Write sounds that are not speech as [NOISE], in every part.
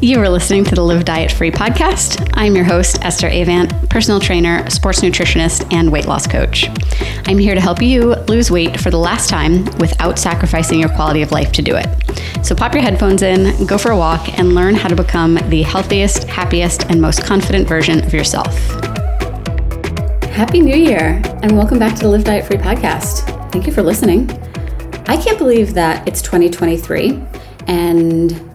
You are listening to the Live Diet Free podcast. I'm your host, Esther Avant, personal trainer, sports nutritionist, and weight loss coach. I'm here to help you lose weight for the last time without sacrificing your quality of life to do it. So pop your headphones in, go for a walk, and learn how to become the healthiest, happiest, and most confident version of yourself. Happy New Year, and welcome back to the Live Diet Free podcast. Thank you for listening. I can't believe that it's 2023 and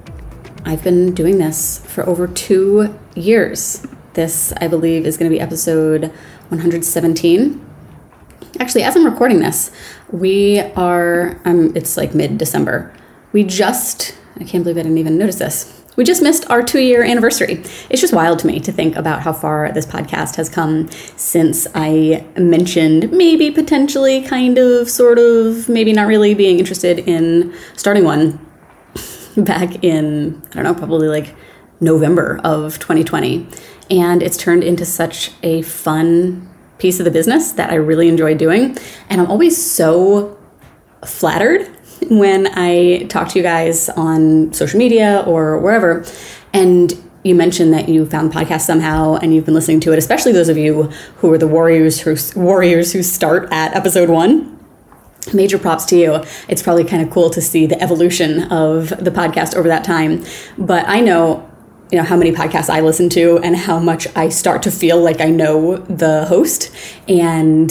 I've been doing this for over two years. This, I believe, is going to be episode 117. Actually, as I'm recording this, we are, um, it's like mid December. We just, I can't believe I didn't even notice this. We just missed our two year anniversary. It's just wild to me to think about how far this podcast has come since I mentioned maybe potentially, kind of, sort of, maybe not really being interested in starting one [LAUGHS] back in, I don't know, probably like November of 2020. And it's turned into such a fun piece of the business that I really enjoy doing. And I'm always so flattered [LAUGHS] when I talk to you guys on social media or wherever. And you mentioned that you found the podcast somehow and you've been listening to it, especially those of you who are the warriors who warriors who start at episode one major props to you. It's probably kind of cool to see the evolution of the podcast over that time. But I know, you know, how many podcasts I listen to and how much I start to feel like I know the host. And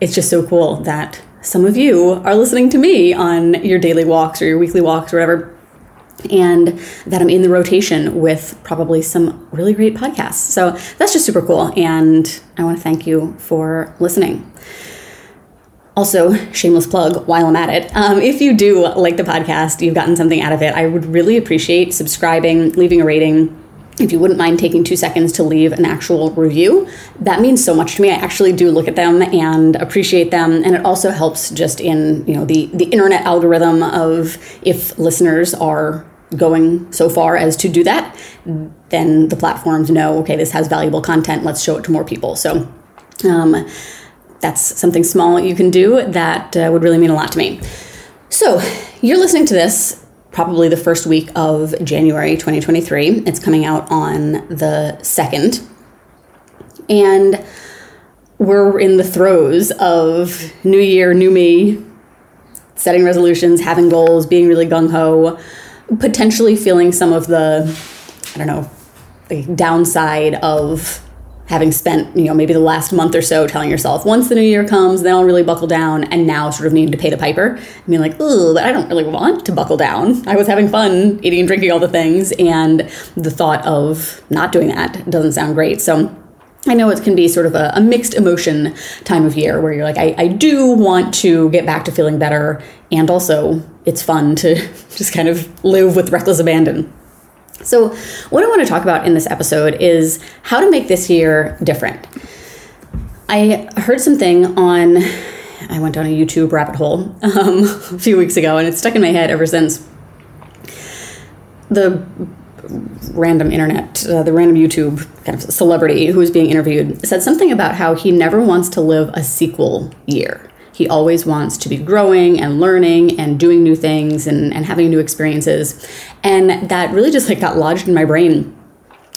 it's just so cool that some of you are listening to me on your daily walks or your weekly walks or whatever. And that I'm in the rotation with probably some really great podcasts. So that's just super cool. And I want to thank you for listening. Also, shameless plug while I'm at it. Um, if you do like the podcast, you've gotten something out of it, I would really appreciate subscribing, leaving a rating. If you wouldn't mind taking two seconds to leave an actual review, that means so much to me. I actually do look at them and appreciate them, and it also helps just in you know the the internet algorithm of if listeners are going so far as to do that, then the platforms know okay this has valuable content. Let's show it to more people. So. Um, that's something small you can do that uh, would really mean a lot to me. So, you're listening to this probably the first week of January 2023. It's coming out on the 2nd. And we're in the throes of new year, new me, setting resolutions, having goals, being really gung ho, potentially feeling some of the, I don't know, the downside of having spent, you know, maybe the last month or so telling yourself, once the new year comes, then I'll really buckle down, and now sort of needing to pay the piper. I mean, like, oh, but I don't really want to buckle down. I was having fun eating and drinking all the things, and the thought of not doing that doesn't sound great. So I know it can be sort of a, a, mixed emotion time of year where you're like, I, I do want to get back to feeling better, and also it's fun to [LAUGHS] just kind of live with reckless abandon. So, what I want to talk about in this episode is how to make this year different. I heard something on, I went down a YouTube rabbit hole um, [LAUGHS] a few weeks ago, and it's stuck in my head ever since. The random internet, uh, the random YouTube kind of celebrity who was being interviewed said something about how he never wants to live a sequel year. He always wants to be growing and learning and doing new things and, and having new experiences. And that really just like got lodged in my brain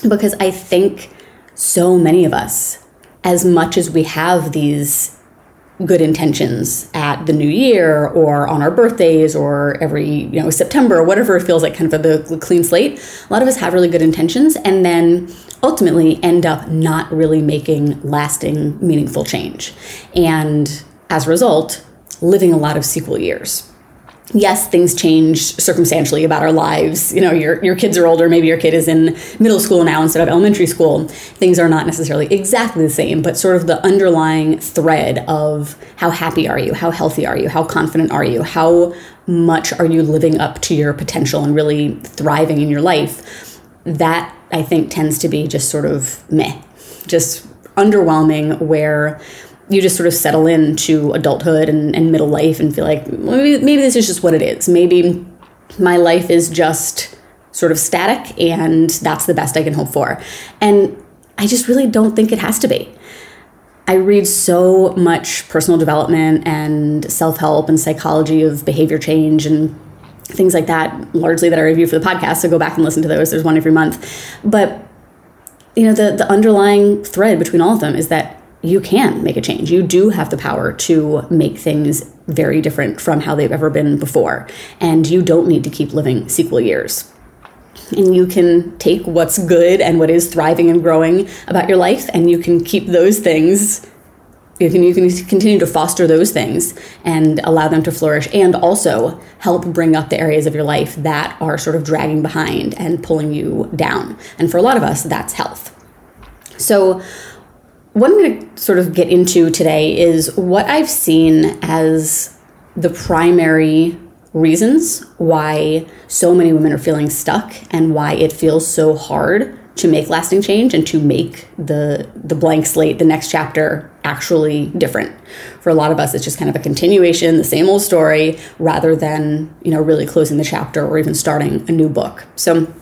because I think so many of us, as much as we have these good intentions at the new year or on our birthdays or every you know september or whatever it feels like kind of a, clean slate a lot of us have really good intentions and then ultimately end up not really making lasting meaningful change and as a result, living a lot of sequel years. Yes, things change circumstantially about our lives. You know, your, your kids are older, maybe your kid is in middle school now instead of elementary school. Things are not necessarily exactly the same, but sort of the underlying thread of how happy are you? How healthy are you? How confident are you? How much are you living up to your potential and really thriving in your life? That I think tends to be just sort of meh, just underwhelming, where you just sort of settle into adulthood and, and middle life and feel like maybe, maybe this is just what it is. Maybe my life is just sort of static and that's the best I can hope for. And I just really don't think it has to be. I read so much personal development and self help and psychology of behavior change and things like that, largely that I review for the podcast. So go back and listen to those. There's one every month. But you know, the the underlying thread between all of them is that you can make a change. You do have the power to make things very different from how they've ever been before. And you don't need to keep living sequel years. And you can take what's good and what is thriving and growing about your life, and you can keep those things you can you can continue to foster those things and allow them to flourish and also help bring up the areas of your life that are sort of dragging behind and pulling you down and for a lot of us that's health so what i'm going to sort of get into today is what i've seen as the primary reasons why so many women are feeling stuck and why it feels so hard to make lasting change and to make the the blank slate the next chapter actually different. For a lot of us it's just kind of a continuation the same old story rather than you know really closing the chapter or even starting a new book. So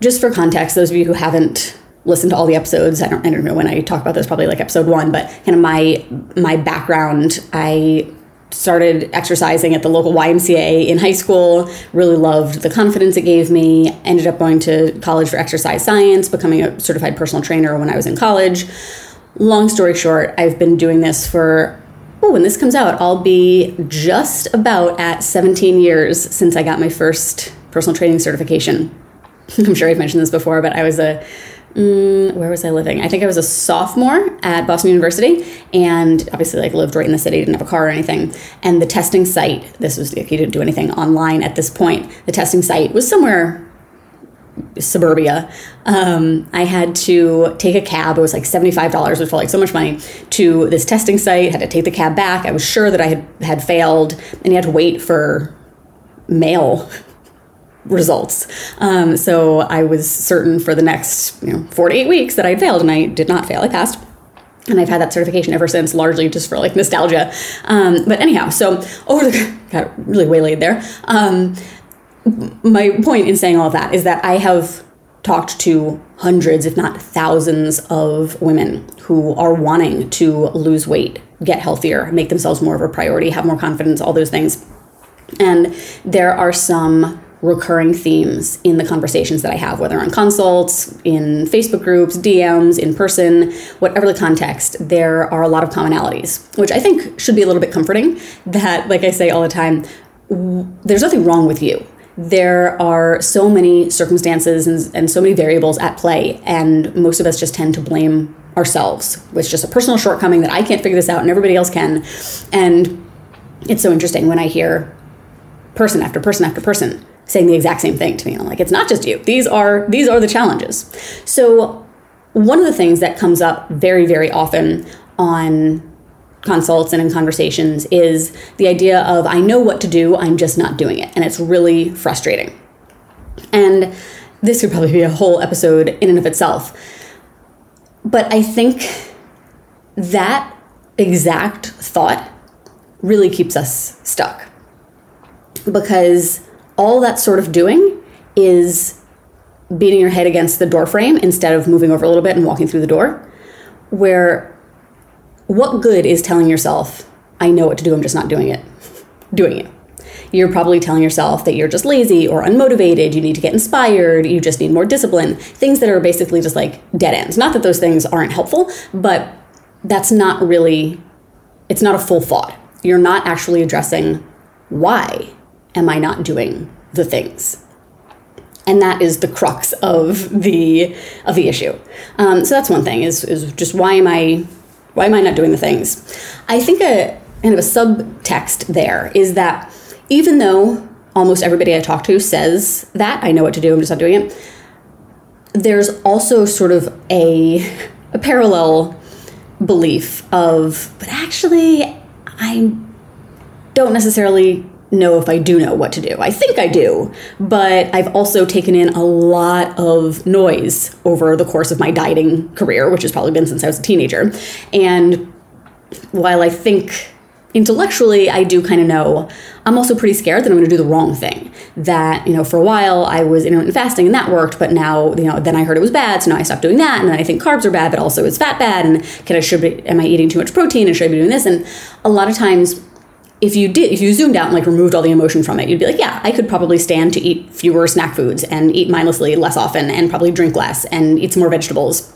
just for context those of you who haven't listened to all the episodes i don't, I don't know when i talk about this probably like episode one but kind of my my background i started exercising at the local YMCA in high school, really loved the confidence it gave me, ended up going to college for exercise science, becoming a certified personal trainer when I was in college. Long story short, I've been doing this for oh, when this comes out, I'll be just about at 17 years since I got my first personal training certification. [LAUGHS] I'm sure I've mentioned this before, but I was a Mm, where was I living? I think I was a sophomore at Boston University, and obviously, like, lived right in the city, didn't have a car or anything. And the testing site, this was if you didn't do anything online at this point, the testing site was somewhere suburbia. Um, I had to take a cab. It was like $75, which felt like so much money, to this testing site. Had to take the cab back. I was sure that I had, had failed, and you had to wait for mail [LAUGHS] results. Um, so I was certain for the next you know, four to eight weeks that I'd failed, and I did not fail. I passed. And I've had that certification ever since, largely just for like nostalgia. Um, but anyhow, so over the [LAUGHS] got really waylaid there. Um, my point in saying all of that is that I have talked to hundreds, if not thousands, of women who are wanting to lose weight, get healthier, make themselves more of a priority, have more confidence, all those things. And there are some recurring themes in the conversations that I have, whether on consults, in Facebook groups, DMs, in person, whatever the context, there are a lot of commonalities, which I think should be a little bit comforting. [LAUGHS] That, like I say all the time, there's nothing wrong with you. There are so many circumstances and, and so many variables at play, and most of us just tend to blame ourselves. It's just a personal shortcoming that I can't figure this out and everybody else can. And it's so interesting when I hear person after person after person saying the exact same thing to me. I'm like, it's not just you. These are these are the challenges. So one of the things that comes up very, very often on consults and in conversations is the idea of I know what to do, I'm just not doing it. And it's really frustrating. And this could probably be a whole episode in and of itself. But I think that exact thought really keeps us stuck. Because all that's sort of doing is beating your head against the door frame instead of moving over a little bit and walking through the door. Where what good is telling yourself, I know what to do, I'm just not doing it? [LAUGHS] doing it. You're probably telling yourself that you're just lazy or unmotivated, you need to get inspired, you just need more discipline, things that are basically just like dead ends. Not that those things aren't helpful, but that's not really, it's not a full thought. You're not actually addressing why am I not doing the things? And that is the crux of the of the issue. Um, so that's one thing is is just why am I why am I not doing the things? I think a kind of a subtext there is that even though almost everybody I talk to says that I know what to do, I'm just not doing it. There's also sort of a a parallel belief of, but actually, I don't necessarily know if I do know what to do. I think I do, but I've also taken in a lot of noise over the course of my dieting career, which has probably been since I was a teenager. And while I think intellectually I do kind of know, I'm also pretty scared that I'm going to do the wrong thing. That, you know, for a while I was intermittent fasting and that worked, but now, you know, then I heard it was bad, so now I stopped doing that. And then I think carbs are bad, but also is fat bad? And can I should be, am I eating too much protein and should I be doing this? And a lot of times if you did, if you zoomed out and like removed all the emotion from it, you'd be like, yeah, I could probably stand to eat fewer snack foods and eat mindlessly less often and probably drink less and eat some more vegetables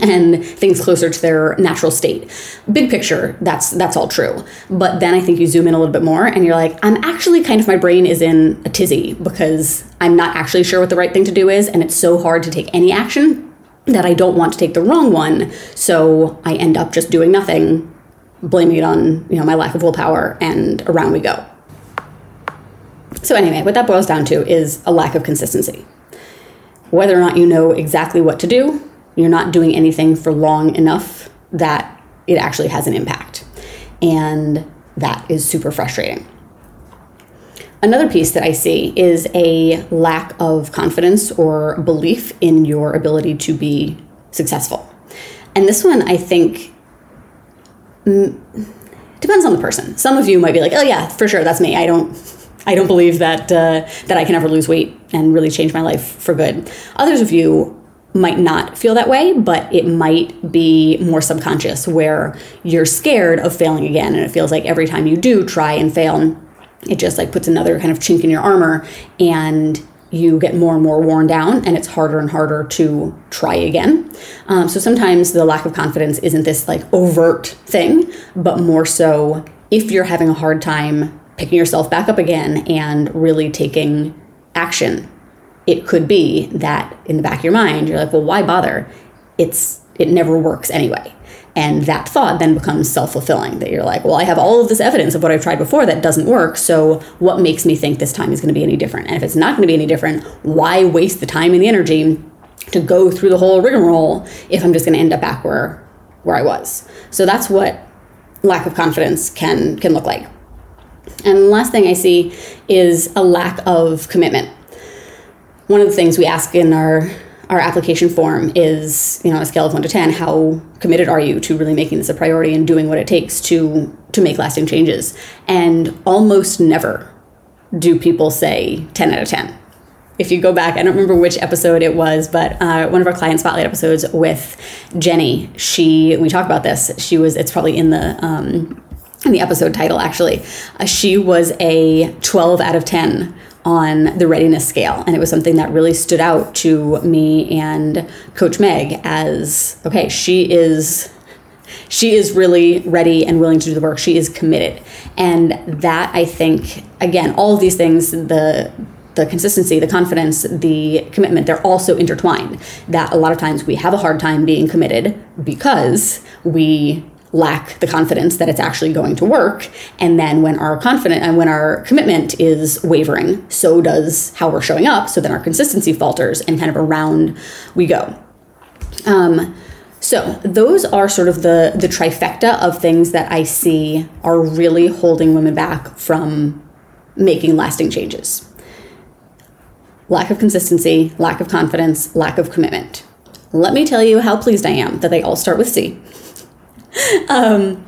and things closer to their natural state. Big picture, that's that's all true. But then I think you zoom in a little bit more and you're like, I'm actually kind of my brain is in a tizzy because I'm not actually sure what the right thing to do is and it's so hard to take any action that I don't want to take the wrong one. So I end up just doing nothing blaming it on you know my lack of willpower and around we go. So anyway what that boils down to is a lack of consistency. Whether or not you know exactly what to do you're not doing anything for long enough that it actually has an impact. And that is super frustrating. Another piece that i see is a lack of confidence or belief in your ability to be successful. And this one i think depends on the person. Some of you might be like, "Oh yeah, for sure, that's me. I don't, I don't believe that uh, that I can ever lose weight and really change my life for good." Others of you might not feel that way, but it might be more subconscious, where you're scared of failing again, and it feels like every time you do try and fail, it just like puts another kind of chink in your armor, and you get more and more worn down and it's harder and harder to try again. Um, so sometimes the lack of confidence isn't this like overt thing, but more so if you're having a hard time picking yourself back up again and really taking action. It could be that in the back of your mind, you're like, well, why bother? It's it never works anyway. And that thought then becomes self fulfilling that you're like, well, I have all of this evidence of what I've tried before that doesn't work. So what makes me think this time is going to be any different? And if it's not going to be any different, why waste the time and the energy to go through the whole rigmarole if I'm just going to end up back where, where I was? So that's what lack of confidence can, can look like. And the last thing I see is a lack of commitment. One of the things we ask in our our application form is, you know, a scale of one to 10, how committed are you to really making this a priority and doing what it takes to, to make lasting changes? And almost never do people say 10 out of 10. If you go back, I don't remember which episode it was, but uh, one of our client spotlight episodes with Jenny, she we talked about this. She was it's probably in the um, in the episode title actually. Uh, she was a 12 out of 10 on the readiness scale. And it was something that really stood out to me and Coach Meg as okay, she is she is really ready and willing to do the work. She is committed. And that I think again, all of these things, the the consistency, the confidence, the commitment, they're also intertwined. That a lot of times we have a hard time being committed because we lack the confidence that it's actually going to work. And then when our confident and when our commitment is wavering so does how we're showing up. So then our consistency falters and kind of around we go. Um, so those are sort of the the trifecta of things that i see are really holding women back from making lasting changes. Lack of consistency lack of confidence lack of commitment. Let me tell you how pleased i am that they all start with c [LAUGHS] um,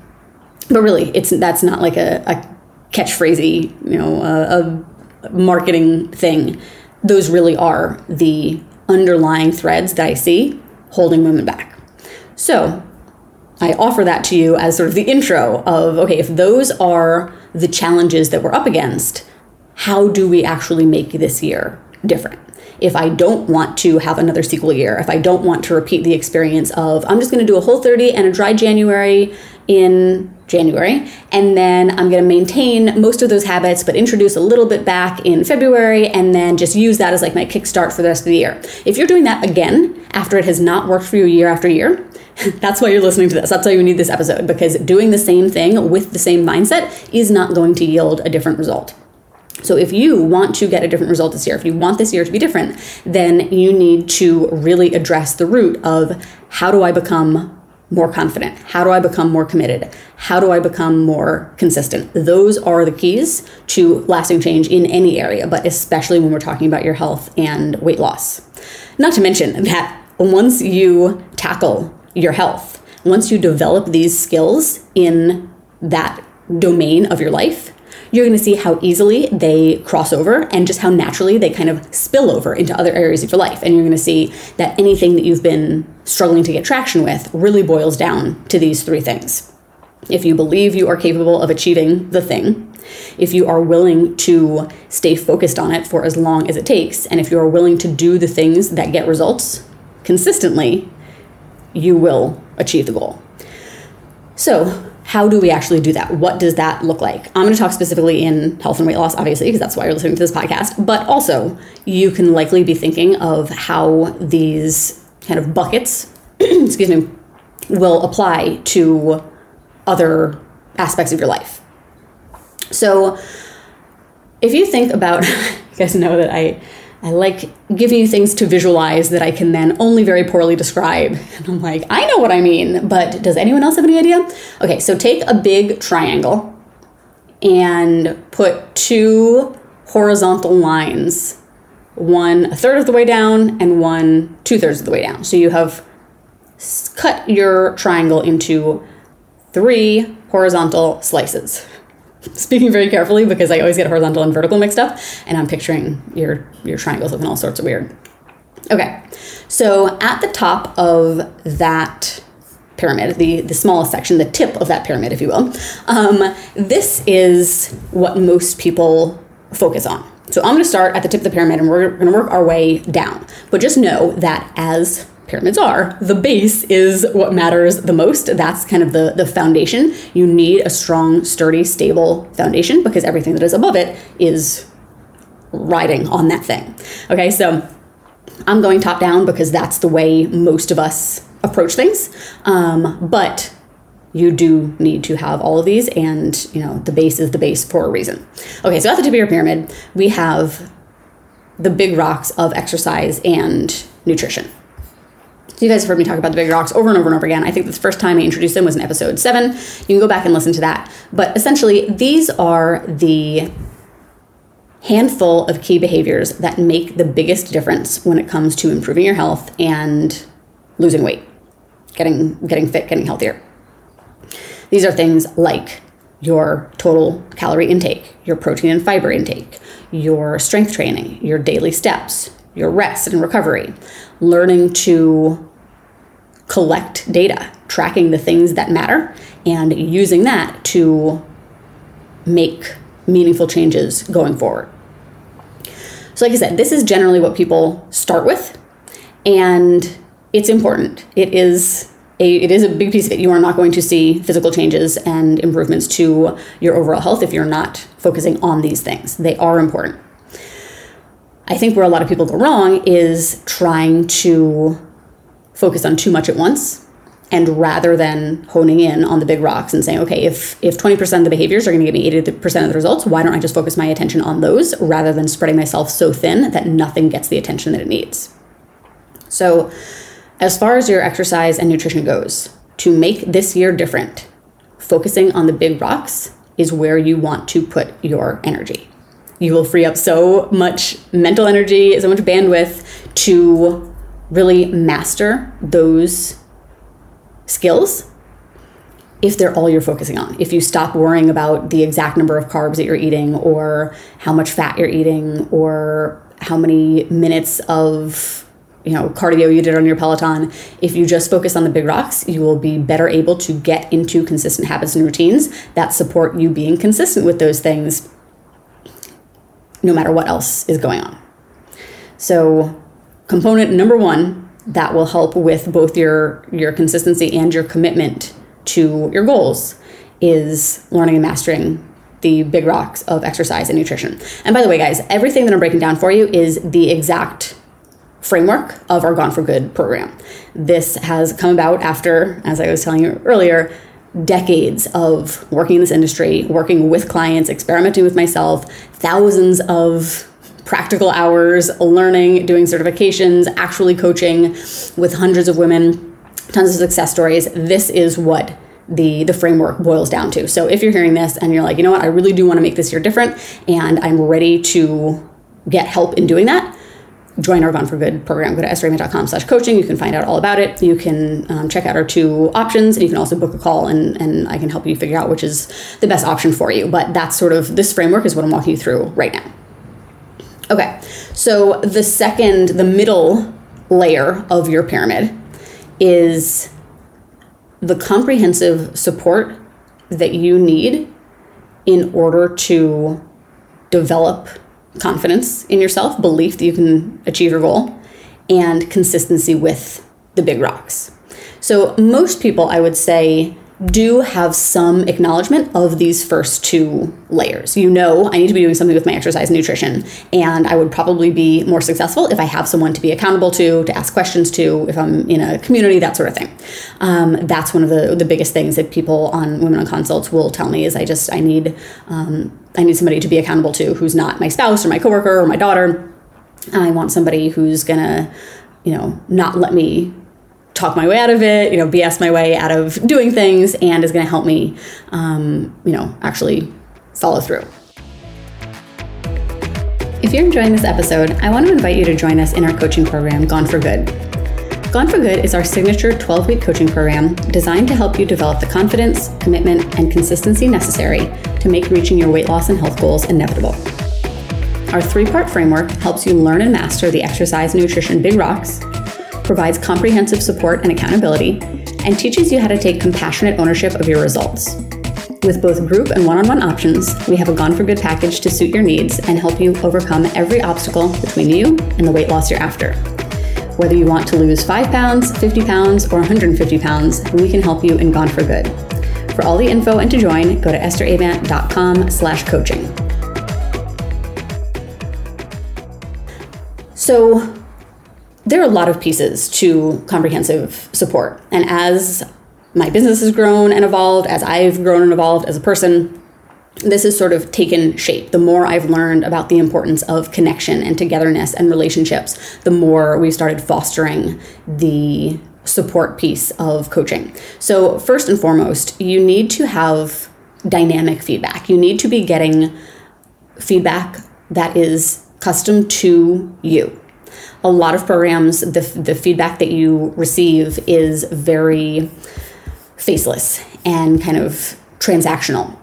but really, it's that's not like a, a catchphrasey, you know, a, a marketing thing. Those really are the underlying threads that I see holding women back. So I offer that to you as sort of the intro of okay, if those are the challenges that we're up against, how do we actually make this year different? If I don't want to have another sequel year, if I don't want to repeat the experience of I'm just going to do a whole 30 and a dry January in January, and then I'm going to maintain most of those habits, but introduce a little bit back in February, and then just use that as like my kickstart for the rest of the year. If you're doing that again after it has not worked for you year after year, [LAUGHS] that's why you're listening to this. That's why you need this episode because doing the same thing with the same mindset is not going to yield a different result. So, if you want to get a different result this year, if you want this year to be different, then you need to really address the root of how do I become more confident? How do I become more committed? How do I become more consistent? Those are the keys to lasting change in any area, but especially when we're talking about your health and weight loss. Not to mention that once you tackle your health, once you develop these skills in that domain of your life, you're going to see how easily they cross over and just how naturally they kind of spill over into other areas of your life. And you're going to see that anything that you've been struggling to get traction with really boils down to these three things. if you believe you are capable of achieving the thing, if you are willing to stay focused on it for as long as it takes, and if you are willing to do the things that get results consistently, you will achieve the goal. So, how do we actually do that? What does that look like? I'm going to talk specifically in health and weight loss, obviously, because that's why you're listening to this podcast. But also, you can likely be thinking of how these kind of buckets, [CLEARS THROAT] excuse me, will apply to other aspects of your life. So, if you think about, [LAUGHS] you guys know that I I like giving you things to visualize that I can then only very poorly describe. [LAUGHS] And I'm like, I know what I mean, but does anyone else have any idea? Okay, so take a big triangle and put two horizontal lines, one a third of the way down and one two thirds of the way down. So you have cut your triangle into three horizontal slices speaking very carefully because I always get horizontal and vertical mixed up, and I'm picturing your your triangles looking all sorts of weird. Okay, so at the top of that pyramid, the, the smallest section, the tip of that pyramid, if you will, um, this is what most people focus on. So I'm going to start at the tip of the pyramid and we're going to work our way down. But just know that as pyramids are, the base is what matters the most. That's kind of the, the foundation. You need a strong, sturdy, stable foundation because everything that is above it is riding on that thing. Okay, so I'm going top down because that's the way most of us approach things. Um, but you do need to have all of these, and you know the base is the base for a reason. Okay, so at the tip of your pyramid, we have the big rocks of exercise and nutrition you guys have heard me talk about the big rocks over and over and over again. I think the first time I introduced them was in episode seven. You can go back and listen to that. But essentially, these are the handful of key behaviors that make the biggest difference when it comes to improving your health and losing weight, getting getting fit, getting healthier. These are things like your total calorie intake, your protein and fiber intake, your strength training, your daily steps, your rest and recovery, learning to collect data, tracking the things that matter, and using that to make meaningful changes going forward. So, like I said, this is generally what people start with, and it's important. It is a, it is a big piece of it. You are not going to see physical changes and improvements to your overall health if you're not focusing on these things. They are important. I think where a lot of people go wrong is trying to focus on too much at once and rather than honing in on the big rocks and saying okay if if 20% of the behaviors are going to give me 80% of the results why don't i just focus my attention on those rather than spreading myself so thin that nothing gets the attention that it needs? So as far as your exercise and nutrition goes to make this year different focusing on the big rocks is where you want to put your energy. You will free up so much mental energy so much bandwidth to really master those skills if they're all you're focusing on. If you stop worrying about the exact number of carbs that you're eating or how much fat you're eating or how many minutes of you know cardio you did on your peloton if you just focus on the big rocks you will be better able to get into consistent habits and routines that support you being consistent with those things no matter what else is going on so component number one that will help with both your your consistency and your commitment to your goals is learning and mastering the big rocks of exercise and nutrition. And by the way, guys, everything that I'm breaking down for you is the exact framework of our Gone for Good program. This has come about after, as I was telling you earlier, decades of working in this industry, working with clients, experimenting with myself, thousands of practical hours, learning, doing certifications, actually coaching with hundreds of women, tons of success stories. This is what the the framework boils down to. So if you're hearing this and you're like, you know what, I really do want to make this year different and I'm ready to get help in doing that, join our Gone for Good program. Go to estheravant.com slash coaching. You can find out all about it. You can um, check out our two options and you can also book a call and, and I can help you figure out which is the best option for you. But that's sort of, this framework is what I'm walking you through right now. Okay, so the second, the middle layer of your pyramid is the comprehensive support that you need in order to develop confidence in yourself, belief that you can achieve your goal, and consistency with the big rocks. So, most people, I would say, do have some acknowledgement of these first two layers. You know, I need to be doing something with my exercise and nutrition, and I would probably be more successful if I have someone to be accountable to, to ask questions to, if I'm in a community, that sort of thing. Um, that's one of the, the biggest things that people on Women on Consults will tell me is I just, I need, um, I need somebody to be accountable to who's not my spouse or my coworker or my daughter. I want somebody who's gonna, you know, not let me talk my way out of it, you know, BS my way out of doing things, and is going to help me, um, you know, actually follow through. If you're enjoying this episode, I want to invite you to join us in our coaching program, Gone for Good. Gone for Good is our signature 12 week coaching program designed to help you develop the confidence, commitment, and consistency necessary to make reaching your weight loss and health goals inevitable. Our three part framework helps you learn and master the exercise and nutrition big rocks provides comprehensive support and accountability, and teaches you how to take compassionate ownership of your results. With both group and one on one options, we have a Gone for Good package to suit your needs and help you overcome every obstacle between you and the weight loss you're after. Whether you want to lose 5 pounds, 50 pounds, or 150 pounds, we can help you in Gone for Good. For all the info and to join, go to estheravant.com slash coaching. So there are a lot of pieces to comprehensive support. And as my business has grown and evolved, as I've grown and evolved as a person, this has sort of taken shape. The more I've learned about the importance of connection and togetherness and relationships, the more we've started fostering the support piece of coaching. So, first and foremost, you need to have dynamic feedback. You need to be getting feedback that is custom to you a lot of programs, the, the feedback that you receive is very faceless and kind of transactional,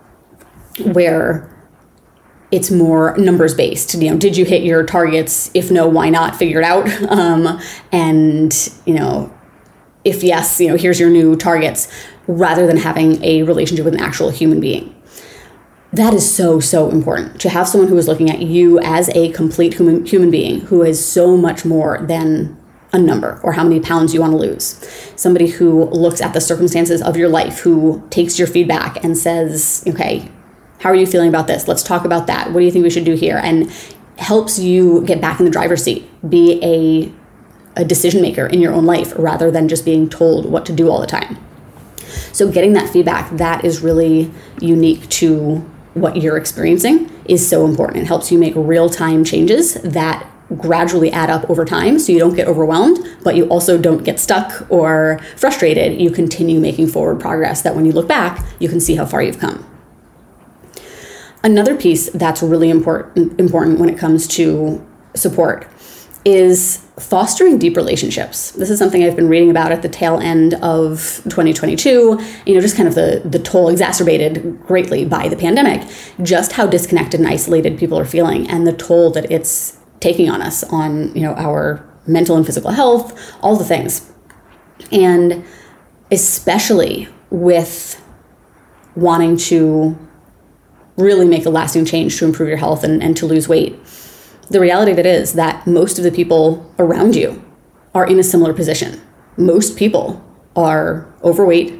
where it's more numbers based. You know, did you hit your targets? If no, why not? Figure it out. [LAUGHS] Um, and you know, if yes, you know, here's your new targets, rather than having a relationship with an actual human being that is so so important to have someone who is looking at you as a complete human human being who is so much more than a number or how many pounds you want to lose. Somebody who looks at the circumstances of your life, who takes your feedback and says, "Okay, how are you feeling about this? Let's talk about that. What do you think we should do here?" and helps you get back in the driver's seat, be a a decision maker in your own life rather than just being told what to do all the time. So getting that feedback that is really unique to what you're experiencing is so important. It helps you make real time changes that gradually add up over time so you don't get overwhelmed, but you also don't get stuck or frustrated. You continue making forward progress that when you look back, you can see how far you've come. Another piece that's really important important when it comes to support is fostering deep relationships. This is something I've been reading about at the tail end of 2022, you know, just kind of the, the toll exacerbated greatly by the pandemic, just how disconnected and isolated people are feeling and the toll that it's taking on us on, you know, our mental and physical health, all the things. And especially with wanting to really make a lasting change to improve your health and, and to lose weight the reality of it is that most of the people around you are in a similar position. Most people are overweight,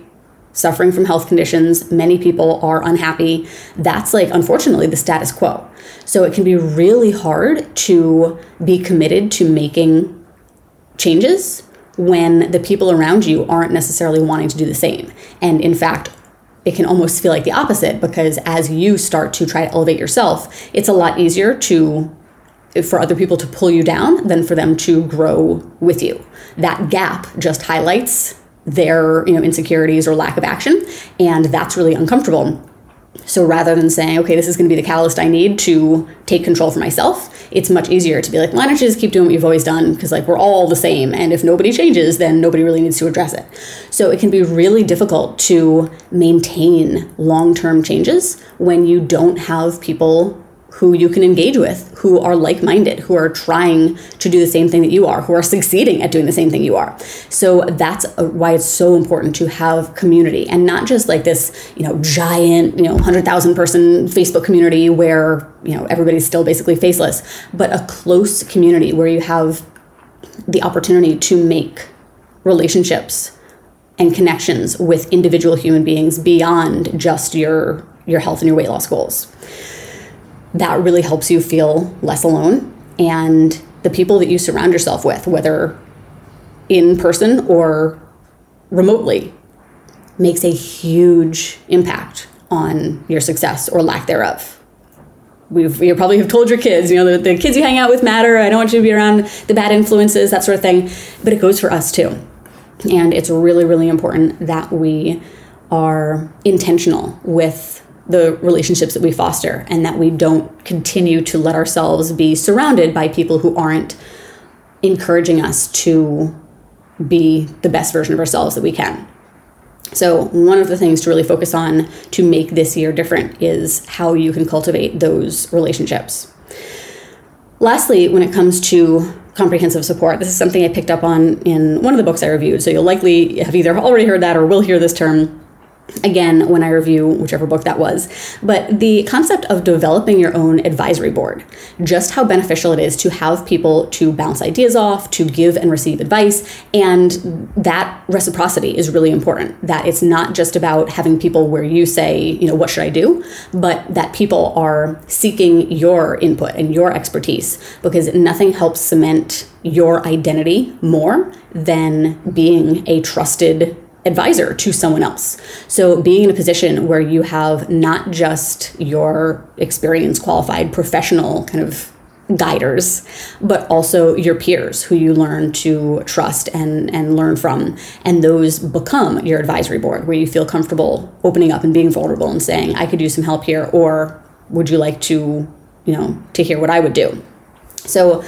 suffering from health conditions. Many people are unhappy. That's like, unfortunately, the status quo. So it can be really hard to be committed to making changes when the people around you aren't necessarily wanting to do the same. And in fact, it can almost feel like the opposite because as you start to try to elevate yourself, it's a lot easier to for other people to pull you down than for them to grow with you. That gap just highlights their you know insecurities or lack of action and that's really uncomfortable. So rather than saying okay this is going to be the catalyst i need to take control for myself it's much easier to be like why don't you just keep doing what you've always done? Because like we're all the same and if nobody changes then nobody really needs to address it. So it can be really difficult to maintain long-term changes when you don't have people who you can engage with, who are like minded, who are trying to do the same thing that you are, who are succeeding at doing the same thing you are. So that's uh, why it's so important to have community and not just like this, you know, giant, you know, 100,000 person Facebook community where, you know, everybody's still basically faceless, but a close community where you have the opportunity to make relationships and connections with individual human beings beyond just your your health and your weight loss goals that really helps you feel less alone. And the people that you surround yourself with, whether in person or remotely, makes a huge impact on your success or lack thereof. We've, you probably have told your kids, you know, the, the kids you hang out with matter. I don't want you to be around the bad influences, that sort of thing. But it goes for us too. And it's really, really important that we are intentional with the relationships that we foster and that we don't continue to let ourselves be surrounded by people who aren't encouraging us to be the best version of ourselves that we can. So, one of the things to really focus on to make this year different is how you can cultivate those relationships. Lastly, when it comes to comprehensive support, this is something I picked up on in one of the books I reviewed. So, you'll likely have either already heard that or will hear this term again when I review whichever book that was. But the concept of developing your own advisory board, just how beneficial it is to have people to bounce ideas off, to give and receive advice, and that reciprocity is really important. That it's not just about having people where you say, you know, what should I do, but that people are seeking your input and your expertise because nothing helps cement your identity more than being a trusted advisor to someone else. So being in a position where you have not just your experienced, qualified, professional kind of guiders, but also your peers who you learn to trust and, and learn from. And those become your advisory board where you feel comfortable opening up and being vulnerable and saying, I could use some help here, or would you like to, you know, to hear what I would do? So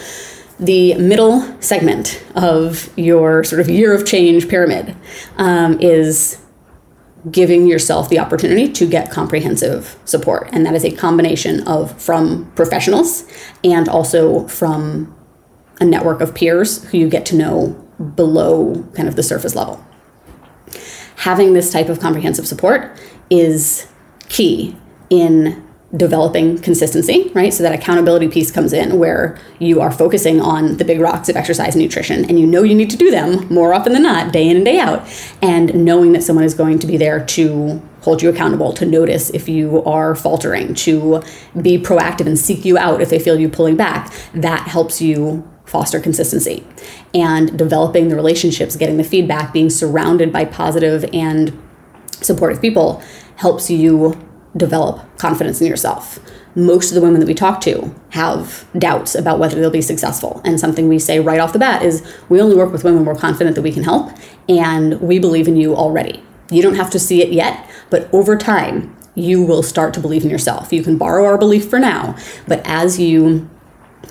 the middle segment of your sort of year of change pyramid um, is giving yourself the opportunity to get comprehensive support. And that is a combination of from professionals and also from a network of peers who you get to know below kind of the surface level. Having this type of comprehensive support is key in developing consistency, right? So that accountability piece comes in where you are focusing on the big rocks of exercise and nutrition and you know you need to do them more often than not, day in and day out. And knowing that someone is going to be there to hold you accountable, to notice if you are faltering, to be proactive and seek you out if they feel you pulling back, that helps you foster consistency. And developing the relationships, getting the feedback, being surrounded by positive and supportive people helps you develop confidence in yourself. Most of the women that we talk to have doubts about whether they'll be successful. And something we say right off the bat is we only work with women we're confident that we can help, and we believe in you already. You don't have to see it yet, but over time, you will start to believe in yourself. You can borrow our belief for now, but as you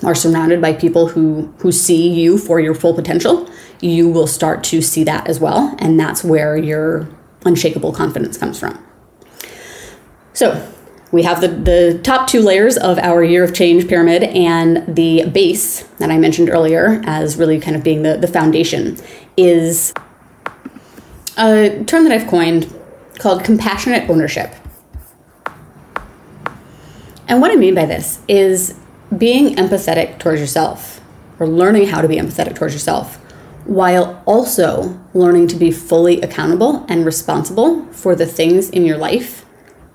are surrounded by people who who see you for your full potential, you will start to see that as well, and that's where your unshakable confidence comes from. So we have the, the top two layers of our year of change pyramid and the base that I mentioned earlier as really kind of being the, the foundation is a term that I've coined called compassionate ownership. And what I mean by this is being empathetic towards yourself or learning how to be empathetic towards yourself while also learning to be fully accountable and responsible for the things in your life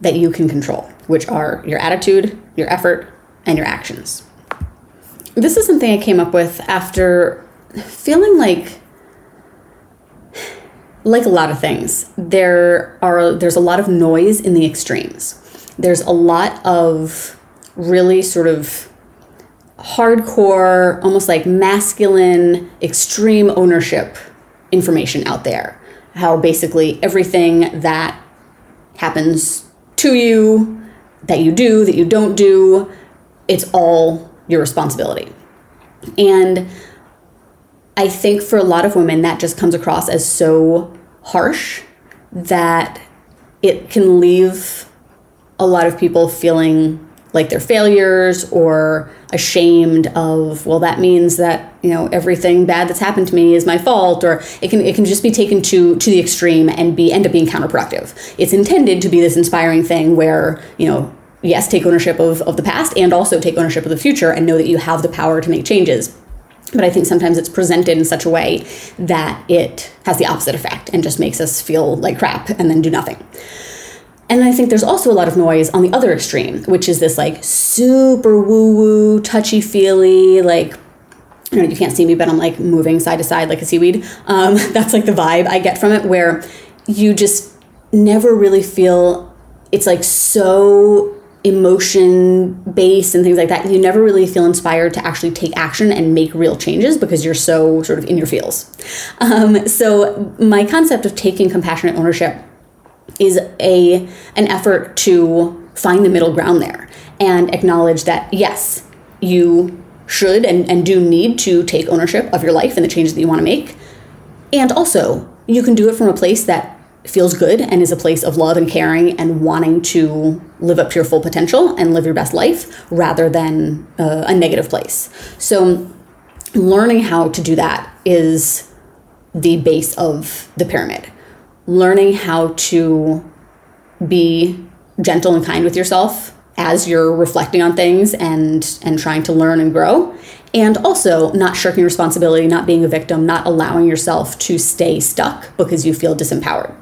that you can control, which are your attitude, your effort, and your actions. This is something I came up with after feeling like like a lot of things, there are there's a lot of noise in the extremes. There's a lot of really sort of hardcore, almost like masculine, extreme ownership information out there. How basically everything that happens to you, that you do, that you don't do, it's all your responsibility. And I think for a lot of women, that just comes across as so harsh that it can leave a lot of people feeling like they're failures or ashamed of well that means that you know everything bad that's happened to me is my fault or it can it can just be taken to to the extreme and be end up being counterproductive it's intended to be this inspiring thing where you know yes take ownership of, of the past and also take ownership of the future and know that you have the power to make changes but I think sometimes it's presented in such a way that it has the opposite effect and just makes us feel like crap and then do nothing. And I think there's also a lot of noise on the other extreme, which is this like super woo woo, touchy feely, like, I know, you can't see me, but I'm like moving side to side like a seaweed. Um, [LAUGHS] that's like the vibe I get from it, where you just never really feel it's like so emotion based and things like that, you never really feel inspired to actually take action and make real changes because you're so sort of in your feels. Um, so, my concept of taking compassionate ownership is a an effort to find the middle ground there and acknowledge that yes, you should and, and do need to take ownership of your life and the changes that you want to make. And also, you can do it from a place that feels good and is a place of love and caring and wanting to live up to your full potential and live your best life rather than uh, a negative place. So, learning how to do that is the base of the pyramid. Learning how to be gentle and kind with yourself as you're reflecting on things and and trying to learn and grow. And also not shirking responsibility not being a victim not allowing yourself to stay stuck because you feel disempowered.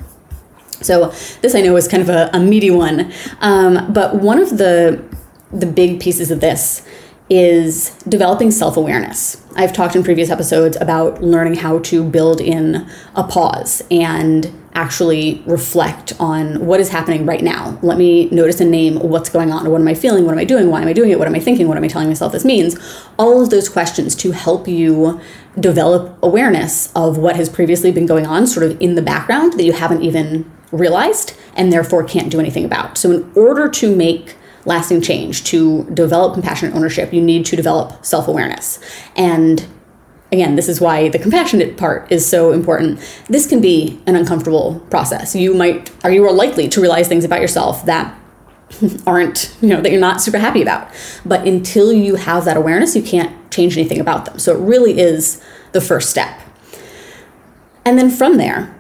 So this I know is kind of a, a meaty one, um, but one of the the big pieces of this is developing self awareness. I've talked in previous episodes about learning how to build in a pause and actually reflect on what is happening right now. Let me notice and name what's going on. What am I feeling? What am I doing? Why am I doing it? What am I thinking? What am I telling myself this means? All of those questions to help you develop awareness of what has previously been going on, sort of in the background that you haven't even realized and therefore can't do anything about. So, in order to make lasting change, to develop compassionate ownership, you need to develop self awareness. And again, this is why the compassionate part is so important. This can be an uncomfortable process. You might, are you are likely to realize things about yourself that [LAUGHS] aren't, you know, that you're not super happy about. But until you have that awareness, you can't change anything about them. So it really is the first step. And then from there,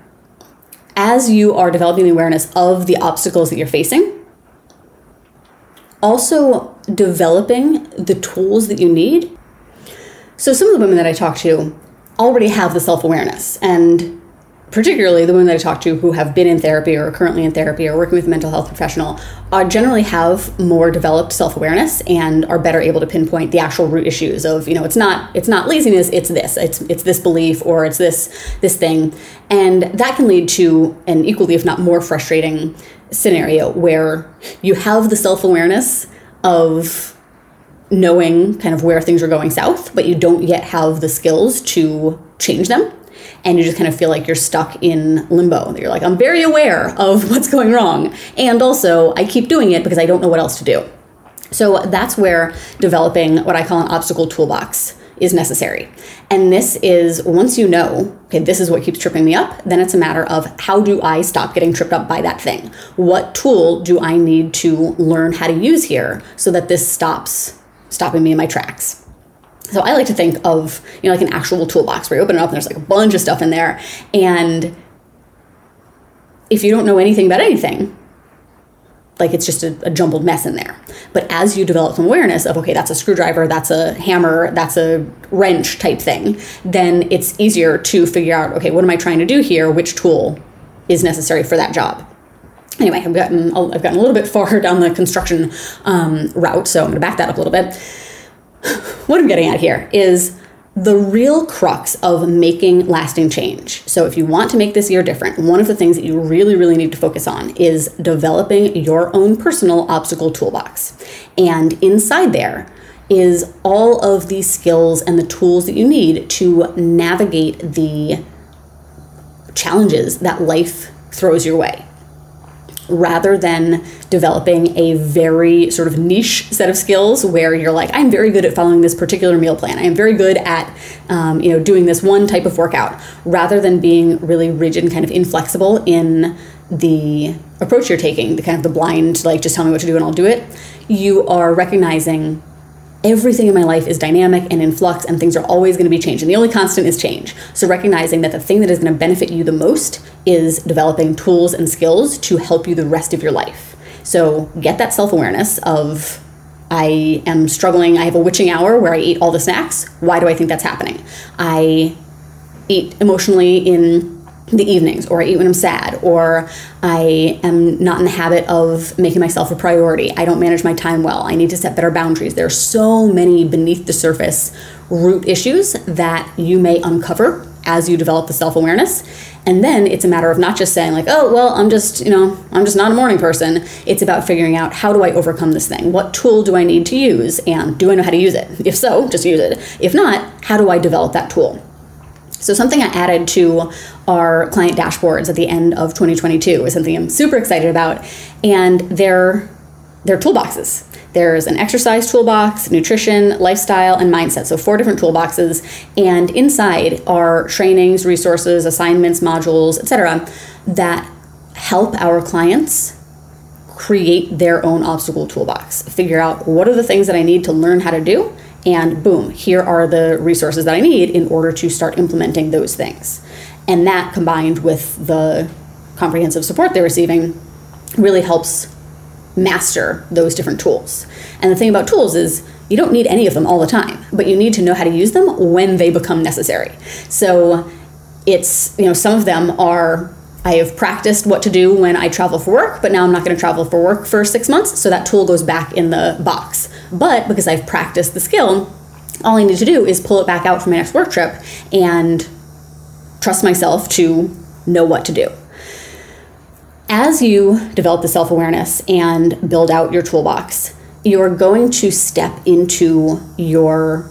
as you are developing the awareness of the obstacles that you're facing, also developing the tools that you need. So, some of the women that I talk to already have the self awareness, and particularly the women that I talk to who have been in therapy or are currently in therapy or working with a mental health professional, uh, generally have more developed self awareness and are better able to pinpoint the actual root issues of you know it's not it's not laziness it's this it's it's this belief or it's this this thing, and that can lead to an equally if not more frustrating scenario where you have the self awareness of knowing kind of where things are going south, but you don't yet have the skills to change them and you just kind of feel like you're stuck in limbo. You're like, I'm very aware of [LAUGHS] what's going wrong. And also, I keep doing it because I don't know what else to do. So that's where developing what I call an obstacle toolbox is necessary. And this is once you know, okay, this is what keeps tripping me up, then it's a matter of how do I stop getting tripped up by that thing? What tool do I need to learn how to use here so that this stops stopping me in my tracks? So I like to think of, you know, like an actual toolbox where you open it up and there's like a bunch of stuff in there. And if you don't know anything about anything, like it's just a, a, jumbled mess in there. But as you develop some awareness of, okay, that's a screwdriver, that's a hammer, that's a wrench type thing, then it's easier to figure out, okay, what am I trying to do here? Which tool is necessary for that job? Anyway, I've gotten, I've gotten a little bit [LAUGHS] far down the construction um, route, so I'm going to back that up a little bit [SIGHS] what I'm getting at here is the real crux of making lasting change. So, if you want to make this year different, one of the things that you really, really need to focus on is developing your own personal obstacle toolbox. And inside there is all of the skills and the tools that you need to navigate the challenges that life throws your way rather than developing a very sort of niche set of skills where you're like i'm very good at following this particular meal plan. I am very good at um, you know doing this one type of workout rather than being really rigid and kind of inflexible in the approach you're taking the kind of the blind like just tell me what to do and i'll do it you are recognizing everything in my life is dynamic and in flux and things are always going to be changing. the only constant is change so recognizing that the thing that is going to benefit you the most is developing tools and skills to help you the rest of your life so get that self-awareness of i am struggling i have a witching hour where i eat all the snacks why do i think that's happening i eat emotionally in the evenings, or I eat when I'm sad, or I am not in the habit of making myself a priority. I don't manage my time well. I need to set better boundaries. There are so many beneath the surface root issues that you may uncover as you develop the self awareness. And then it's a matter of not just saying, like, oh, well, I'm just, you know, I'm just not a morning person. It's about figuring out how do I overcome this thing? What tool do I need to use? And do I know how to use it? If so, just use it. If not, how do I develop that tool? So, something I added to our client dashboards at the end of 2022 is something I'm super excited about, and they're, they're toolboxes. There's an exercise toolbox, nutrition, lifestyle, and mindset. So, four different toolboxes. And inside are trainings, resources, assignments, modules, etc., that help our clients create their own obstacle toolbox. Figure out what are the things that I need to learn how to do and boom, here are the resources that I need in order to start implementing those things. And that combined with the comprehensive support they're receiving really helps master those different tools. And the thing about tools is you don't need any of them all the time, but you need to know how to use them when they become necessary. So it's, you know, some of them are I have practiced what to do when I travel for work, but now I'm not going to travel for work for six months, so that tool goes back in the box. But because I've practiced the skill, all I need to do is pull it back out for my next work trip and trust myself to know what to do. As you develop the self awareness and build out your toolbox, you're going to step into your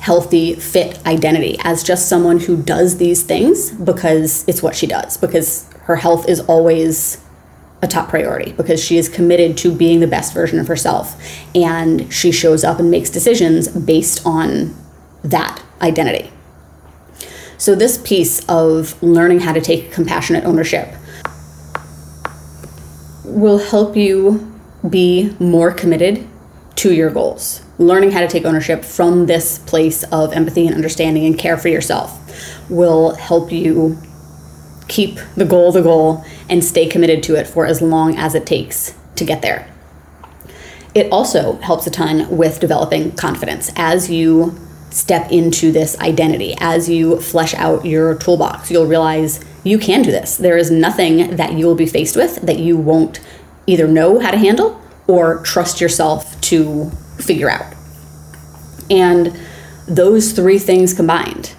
healthy, fit identity as just someone who does these things because it's what she does, because her health is always a top priority because she is committed to being the best version of herself and she shows up and makes decisions based on that identity. So, this piece of learning how to take compassionate ownership will help you be more committed to your goals. Learning how to take ownership from this place of empathy and understanding and care for yourself will help you keep the goal the goal and stay committed to it for as long as it takes to get there. It also helps a ton with developing confidence as you step into this identity, as you flesh out your toolbox. You'll realize you can do this. There is nothing that you will be faced with that you won't either know how to handle or trust yourself to figure out. And those three things combined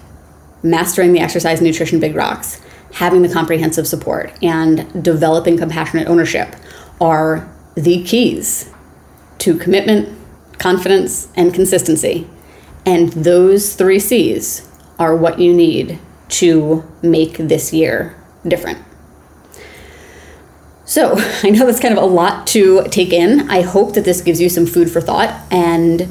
mastering the exercise nutrition big rocks having the comprehensive support and developing compassionate ownership are the keys to commitment, confidence, and consistency. And those three C's are what you need to make this year different. So, [LAUGHS] I know that's kind of a lot to take in. I hope that this gives you some food for thought and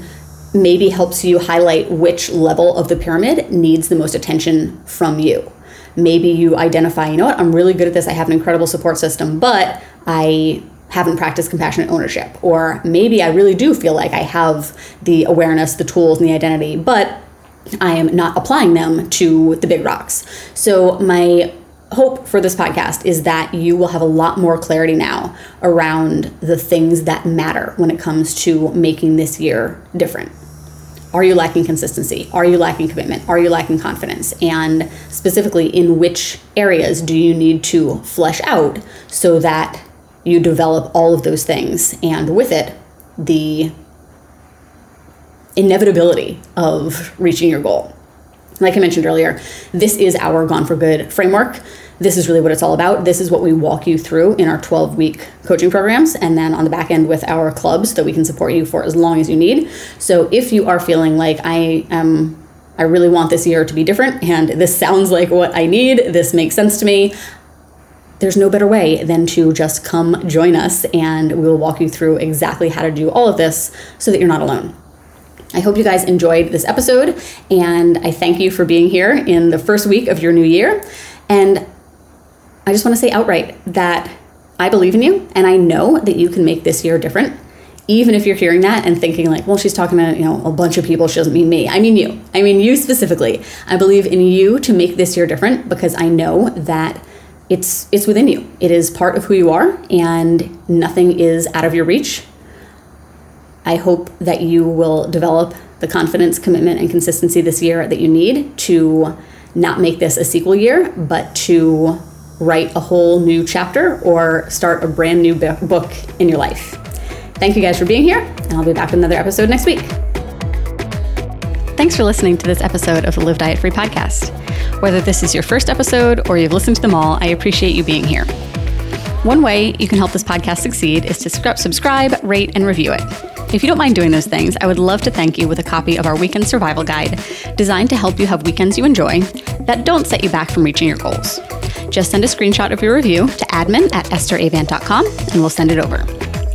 maybe helps you highlight which level of the pyramid needs the most attention from you maybe you identify, you know what, I'm really good at this, I have an incredible support system, but I haven't practiced compassionate ownership. Or maybe I really do feel like I have the awareness, the tools, and the identity, but I am not applying them to the big rocks. So, my hope for this podcast is that you will have a lot more clarity now around the things that matter when it comes to making this year different. Are you lacking consistency? Are you lacking commitment? Are you lacking confidence? And specifically, in which areas do you need to flesh out so that you develop all of those things and with it, the inevitability of reaching your goal? Like I mentioned earlier, this is our Gone for Good framework this is really what it's all about. This is what we walk you through in our 12 week coaching programs, and then on the back end with our clubs that we can support you for as long as you need. So if you are feeling like I am I really want this year to be different, and this sounds like what I need. This makes sense to me. There's no better way than to just come join us, and we'll walk you through exactly how to do all of this so that you're not alone. I hope you guys enjoyed this episode, and I thank you for being here in the first week of your new year. And I just want to say outright that I believe in you and I know that you can make this year different, even if you're hearing that and thinking like, well, she's talking to, you know, a bunch of people, she doesn't mean me. I mean you. I mean you specifically. I believe in you to make this year different because I know that it's it's within you. It is part of who you are and nothing is out of your reach. I hope that you will develop the confidence, commitment and consistency this year that you need to not make this a sequel year, but to write a whole new chapter or start a brand new book in your life. Thank you guys for being here, and I'll be back with another episode next week. Thanks for listening to this episode of the Live Diet Free podcast. Whether this is your first episode or you've listened to them all, I appreciate you being here. One way you can help this podcast succeed is to subscribe, rate, and review it. If you don't mind doing those things, I would love to thank you with a copy of our Weekend Survival Guide, designed to help you have weekends you enjoy that don't set you back from reaching your goals. Just send a screenshot of your review to admin at estheravant.com and we'll send it over.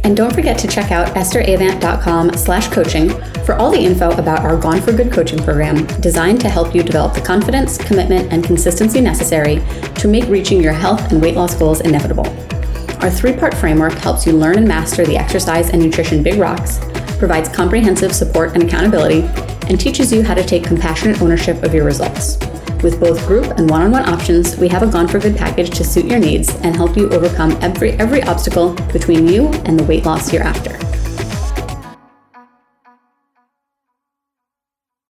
And don't forget to check out estheravant.com slash coaching for all the info about our Gone for Good coaching program designed to help you develop the confidence, commitment, and consistency necessary to make reaching your health and weight loss goals inevitable. Our three part framework helps you learn and master the exercise and nutrition big rocks, provides comprehensive support and accountability, and teaches you how to take compassionate ownership of your results. With both group and one on one options, we have a Gone for Good package to suit your needs and help you overcome every, every obstacle between you and the weight loss you're after.